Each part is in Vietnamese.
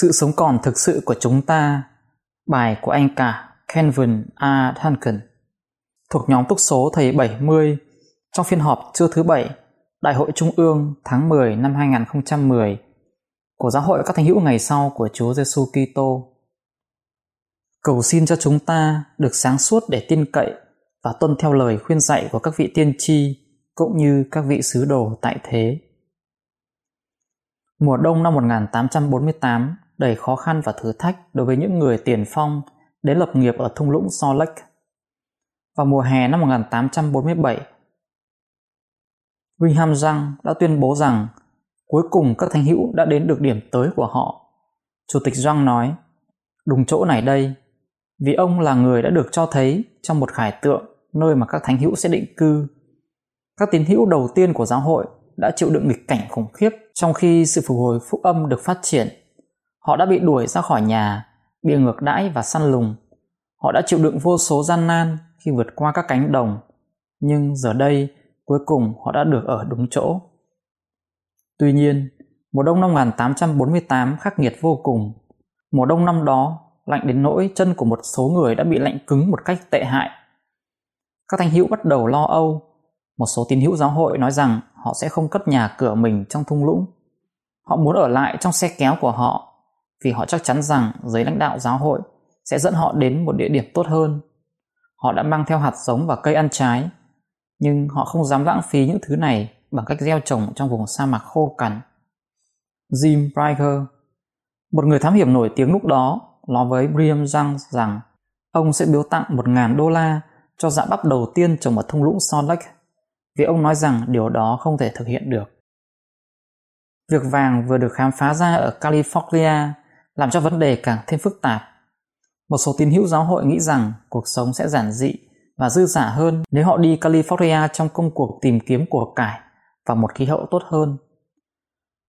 Sự sống còn thực sự của chúng ta Bài của anh cả Kenvin A. Duncan, Thuộc nhóm túc số thầy 70 Trong phiên họp trưa thứ bảy, Đại hội Trung ương tháng 10 năm 2010 của Giáo hội các thánh hữu ngày sau của Chúa Giêsu Kitô. Cầu xin cho chúng ta được sáng suốt để tin cậy và tuân theo lời khuyên dạy của các vị tiên tri cũng như các vị sứ đồ tại thế. Mùa đông năm 1848 đầy khó khăn và thử thách đối với những người tiền phong đến lập nghiệp ở thung lũng Salt Lake. Vào mùa hè năm 1847, Brigham Young đã tuyên bố rằng cuối cùng các thánh hữu đã đến được điểm tới của họ. Chủ tịch Young nói, đúng chỗ này đây, vì ông là người đã được cho thấy trong một khải tượng nơi mà các thánh hữu sẽ định cư. Các tín hữu đầu tiên của giáo hội đã chịu đựng nghịch cảnh khủng khiếp trong khi sự phục hồi phúc âm được phát triển. Họ đã bị đuổi ra khỏi nhà, bị ngược đãi và săn lùng. Họ đã chịu đựng vô số gian nan khi vượt qua các cánh đồng. Nhưng giờ đây, cuối cùng họ đã được ở đúng chỗ. Tuy nhiên, mùa đông năm 1848 khắc nghiệt vô cùng. Mùa đông năm đó lạnh đến nỗi chân của một số người đã bị lạnh cứng một cách tệ hại. Các thanh hữu bắt đầu lo âu. Một số tín hữu giáo hội nói rằng họ sẽ không cất nhà cửa mình trong thung lũng. Họ muốn ở lại trong xe kéo của họ vì họ chắc chắn rằng giới lãnh đạo giáo hội sẽ dẫn họ đến một địa điểm tốt hơn. Họ đã mang theo hạt giống và cây ăn trái, nhưng họ không dám lãng phí những thứ này bằng cách gieo trồng trong vùng sa mạc khô cằn. Jim Brigger, một người thám hiểm nổi tiếng lúc đó, nói với Brian Young rằng ông sẽ biếu tặng 1.000 đô la cho dạ bắp đầu tiên trồng ở thung lũng Salt Lake vì ông nói rằng điều đó không thể thực hiện được. Việc vàng vừa được khám phá ra ở California làm cho vấn đề càng thêm phức tạp. Một số tín hữu giáo hội nghĩ rằng cuộc sống sẽ giản dị và dư giả hơn nếu họ đi California trong công cuộc tìm kiếm của cải và một khí hậu tốt hơn.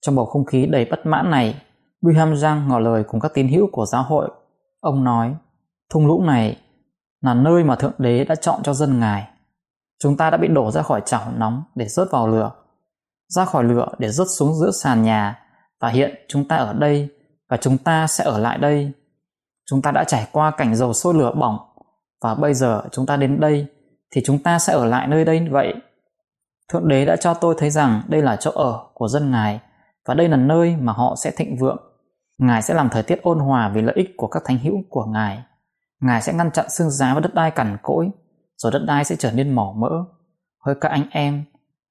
Trong bầu không khí đầy bất mãn này, William Young ngỏ lời cùng các tín hữu của giáo hội. Ông nói, thung lũng này là nơi mà Thượng Đế đã chọn cho dân Ngài. Chúng ta đã bị đổ ra khỏi chảo nóng để rớt vào lửa, ra khỏi lửa để rớt xuống giữa sàn nhà và hiện chúng ta ở đây và chúng ta sẽ ở lại đây. Chúng ta đã trải qua cảnh dầu sôi lửa bỏng và bây giờ chúng ta đến đây thì chúng ta sẽ ở lại nơi đây vậy. Thượng đế đã cho tôi thấy rằng đây là chỗ ở của dân Ngài và đây là nơi mà họ sẽ thịnh vượng. Ngài sẽ làm thời tiết ôn hòa vì lợi ích của các thánh hữu của Ngài. Ngài sẽ ngăn chặn xương giá và đất đai cằn cỗi, rồi đất đai sẽ trở nên mỏ mỡ. Hỡi các anh em,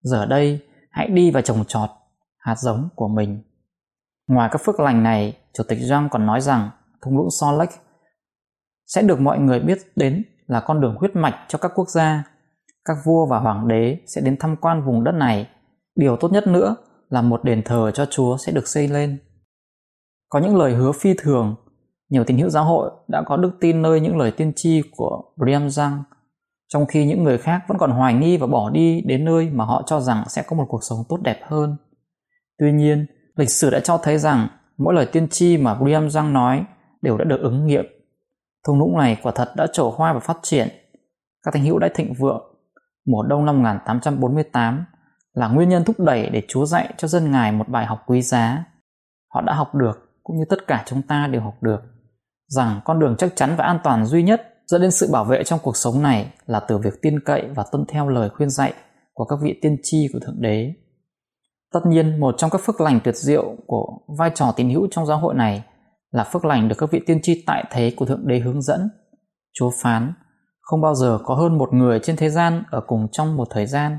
giờ đây hãy đi và trồng trọt hạt giống của mình. Ngoài các phước lành này, Chủ tịch Giang còn nói rằng thung lũng Salt Lake sẽ được mọi người biết đến là con đường huyết mạch cho các quốc gia. Các vua và hoàng đế sẽ đến tham quan vùng đất này. Điều tốt nhất nữa là một đền thờ cho Chúa sẽ được xây lên. Có những lời hứa phi thường, nhiều tín hữu giáo hội đã có đức tin nơi những lời tiên tri của Brigham Young, trong khi những người khác vẫn còn hoài nghi và bỏ đi đến nơi mà họ cho rằng sẽ có một cuộc sống tốt đẹp hơn. Tuy nhiên, lịch sử đã cho thấy rằng mỗi lời tiên tri mà William Giang nói đều đã được ứng nghiệm. Thung lũng này quả thật đã trổ hoa và phát triển. Các thánh hữu đã thịnh vượng. Mùa đông năm 1848 là nguyên nhân thúc đẩy để Chúa dạy cho dân Ngài một bài học quý giá. Họ đã học được, cũng như tất cả chúng ta đều học được, rằng con đường chắc chắn và an toàn duy nhất dẫn đến sự bảo vệ trong cuộc sống này là từ việc tin cậy và tuân theo lời khuyên dạy của các vị tiên tri của Thượng Đế. Tất nhiên, một trong các phước lành tuyệt diệu của vai trò tín hữu trong giáo hội này là phước lành được các vị tiên tri tại thế của Thượng Đế hướng dẫn. Chúa phán, không bao giờ có hơn một người trên thế gian ở cùng trong một thời gian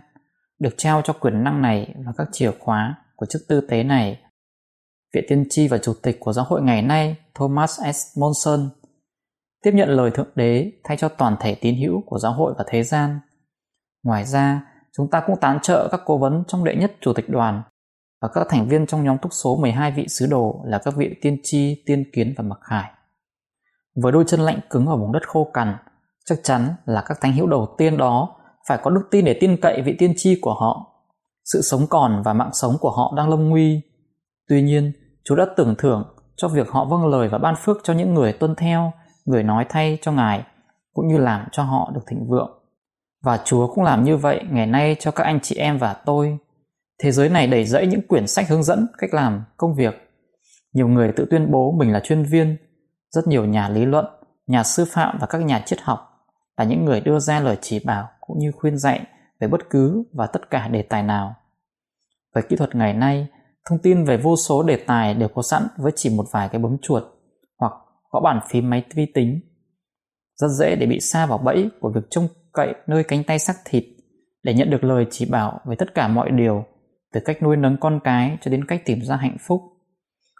được trao cho quyền năng này và các chìa khóa của chức tư tế này. Vị tiên tri và chủ tịch của giáo hội ngày nay Thomas S. Monson tiếp nhận lời Thượng Đế thay cho toàn thể tín hữu của giáo hội và thế gian. Ngoài ra, chúng ta cũng tán trợ các cố vấn trong đệ nhất chủ tịch đoàn và các thành viên trong nhóm túc số 12 vị sứ đồ là các vị tiên tri, tiên kiến và mặc khải. Với đôi chân lạnh cứng ở vùng đất khô cằn, chắc chắn là các thánh hữu đầu tiên đó phải có đức tin để tin cậy vị tiên tri của họ. Sự sống còn và mạng sống của họ đang lâm nguy. Tuy nhiên, Chúa đã tưởng thưởng cho việc họ vâng lời và ban phước cho những người tuân theo, người nói thay cho Ngài, cũng như làm cho họ được thịnh vượng. Và Chúa cũng làm như vậy ngày nay cho các anh chị em và tôi. Thế giới này đầy rẫy những quyển sách hướng dẫn cách làm công việc. Nhiều người tự tuyên bố mình là chuyên viên, rất nhiều nhà lý luận, nhà sư phạm và các nhà triết học là những người đưa ra lời chỉ bảo cũng như khuyên dạy về bất cứ và tất cả đề tài nào. Với kỹ thuật ngày nay, thông tin về vô số đề tài đều có sẵn với chỉ một vài cái bấm chuột gõ bàn phím máy vi tính. Rất dễ để bị xa vào bẫy của việc trông cậy nơi cánh tay sắc thịt để nhận được lời chỉ bảo về tất cả mọi điều, từ cách nuôi nấng con cái cho đến cách tìm ra hạnh phúc.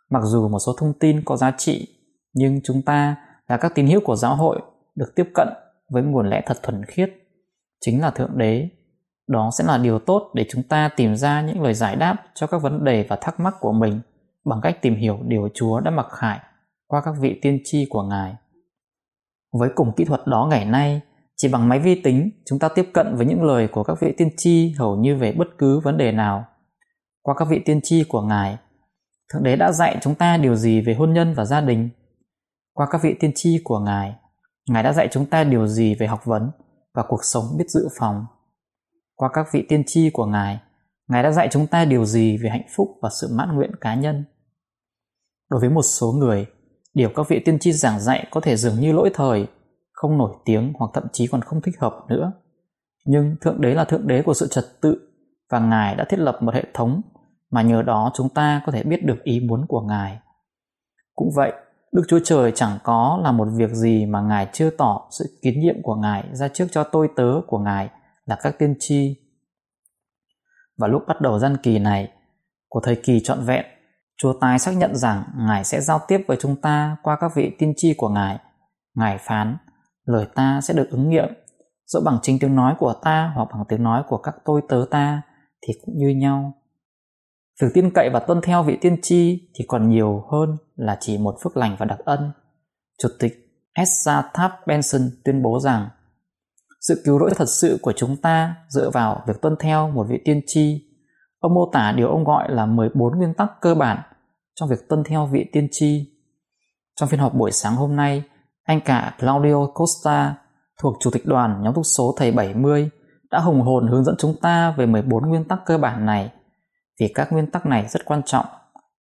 Mặc dù một số thông tin có giá trị, nhưng chúng ta là các tín hữu của giáo hội được tiếp cận với nguồn lẽ thật thuần khiết, chính là Thượng Đế. Đó sẽ là điều tốt để chúng ta tìm ra những lời giải đáp cho các vấn đề và thắc mắc của mình bằng cách tìm hiểu điều Chúa đã mặc khải qua các vị tiên tri của Ngài. Với cùng kỹ thuật đó ngày nay, chỉ bằng máy vi tính, chúng ta tiếp cận với những lời của các vị tiên tri hầu như về bất cứ vấn đề nào. Qua các vị tiên tri của Ngài, Thượng Đế đã dạy chúng ta điều gì về hôn nhân và gia đình. Qua các vị tiên tri của Ngài, Ngài đã dạy chúng ta điều gì về học vấn và cuộc sống biết dự phòng. Qua các vị tiên tri của Ngài, Ngài đã dạy chúng ta điều gì về hạnh phúc và sự mãn nguyện cá nhân. Đối với một số người, điều các vị tiên tri giảng dạy có thể dường như lỗi thời không nổi tiếng hoặc thậm chí còn không thích hợp nữa. Nhưng Thượng Đế là Thượng Đế của sự trật tự và Ngài đã thiết lập một hệ thống mà nhờ đó chúng ta có thể biết được ý muốn của Ngài. Cũng vậy, Đức Chúa Trời chẳng có là một việc gì mà Ngài chưa tỏ sự kiến nhiệm của Ngài ra trước cho tôi tớ của Ngài là các tiên tri. Và lúc bắt đầu gian kỳ này, của thời kỳ trọn vẹn, Chúa tái xác nhận rằng Ngài sẽ giao tiếp với chúng ta qua các vị tiên tri của Ngài. Ngài phán, lời ta sẽ được ứng nghiệm dẫu bằng chính tiếng nói của ta hoặc bằng tiếng nói của các tôi tớ ta thì cũng như nhau việc tin cậy và tuân theo vị tiên tri thì còn nhiều hơn là chỉ một phước lành và đặc ân chủ tịch Esa Tháp Benson tuyên bố rằng sự cứu rỗi thật sự của chúng ta dựa vào việc tuân theo một vị tiên tri. Ông mô tả điều ông gọi là 14 nguyên tắc cơ bản trong việc tuân theo vị tiên tri. Trong phiên họp buổi sáng hôm nay, anh cả Claudio Costa thuộc chủ tịch đoàn nhóm túc số thầy 70 đã hùng hồn hướng dẫn chúng ta về 14 nguyên tắc cơ bản này. Vì các nguyên tắc này rất quan trọng,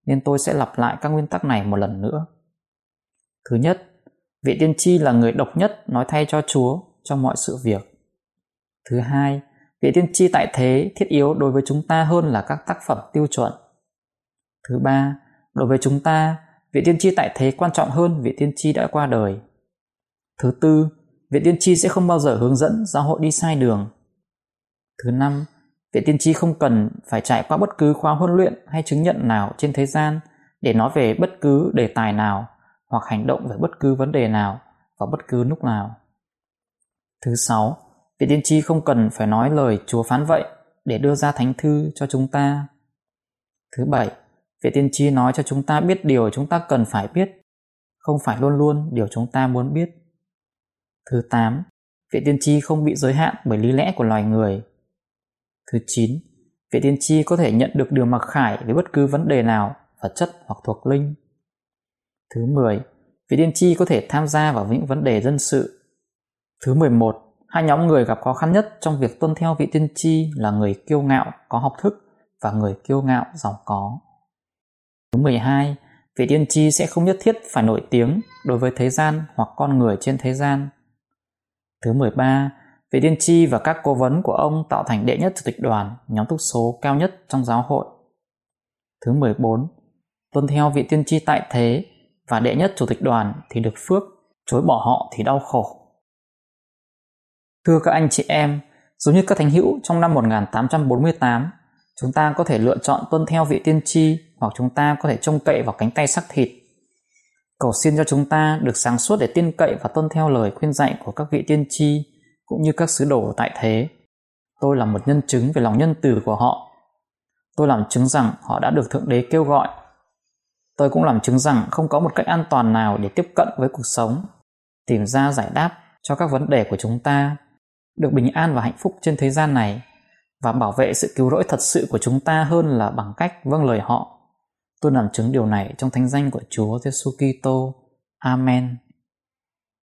nên tôi sẽ lặp lại các nguyên tắc này một lần nữa. Thứ nhất, vị tiên tri là người độc nhất nói thay cho Chúa trong mọi sự việc. Thứ hai, vị tiên tri tại thế thiết yếu đối với chúng ta hơn là các tác phẩm tiêu chuẩn. Thứ ba, đối với chúng ta, vị tiên tri tại thế quan trọng hơn vị tiên tri đã qua đời. Thứ tư, vị tiên tri sẽ không bao giờ hướng dẫn giáo hội đi sai đường. Thứ năm, vị tiên tri không cần phải trải qua bất cứ khóa huấn luyện hay chứng nhận nào trên thế gian để nói về bất cứ đề tài nào hoặc hành động về bất cứ vấn đề nào vào bất cứ lúc nào. Thứ sáu, vị tiên tri không cần phải nói lời Chúa phán vậy để đưa ra thánh thư cho chúng ta. Thứ bảy, vị tiên tri nói cho chúng ta biết điều chúng ta cần phải biết, không phải luôn luôn điều chúng ta muốn biết. Thứ 8. Vị tiên tri không bị giới hạn bởi lý lẽ của loài người. Thứ 9. Vị tiên tri có thể nhận được điều mặc khải với bất cứ vấn đề nào, vật chất hoặc thuộc linh. Thứ 10. Vị tiên tri có thể tham gia vào những vấn đề dân sự. Thứ 11. Hai nhóm người gặp khó khăn nhất trong việc tuân theo vị tiên tri là người kiêu ngạo, có học thức và người kiêu ngạo, giàu có. Thứ 12. Vị tiên tri sẽ không nhất thiết phải nổi tiếng đối với thế gian hoặc con người trên thế gian Thứ 13, vị tiên tri và các cố vấn của ông tạo thành đệ nhất chủ tịch đoàn, nhóm túc số cao nhất trong giáo hội. Thứ 14, tuân theo vị tiên tri tại thế và đệ nhất chủ tịch đoàn thì được phước, chối bỏ họ thì đau khổ. Thưa các anh chị em, giống như các thánh hữu trong năm 1848, chúng ta có thể lựa chọn tuân theo vị tiên tri hoặc chúng ta có thể trông cậy vào cánh tay sắc thịt Cầu xin cho chúng ta được sáng suốt để tin cậy và tuân theo lời khuyên dạy của các vị tiên tri cũng như các sứ đồ tại thế. Tôi là một nhân chứng về lòng nhân từ của họ. Tôi làm chứng rằng họ đã được Thượng Đế kêu gọi. Tôi cũng làm chứng rằng không có một cách an toàn nào để tiếp cận với cuộc sống, tìm ra giải đáp cho các vấn đề của chúng ta, được bình an và hạnh phúc trên thế gian này và bảo vệ sự cứu rỗi thật sự của chúng ta hơn là bằng cách vâng lời họ. Tôi làm chứng điều này trong thánh danh của Chúa Giêsu Kitô. Amen.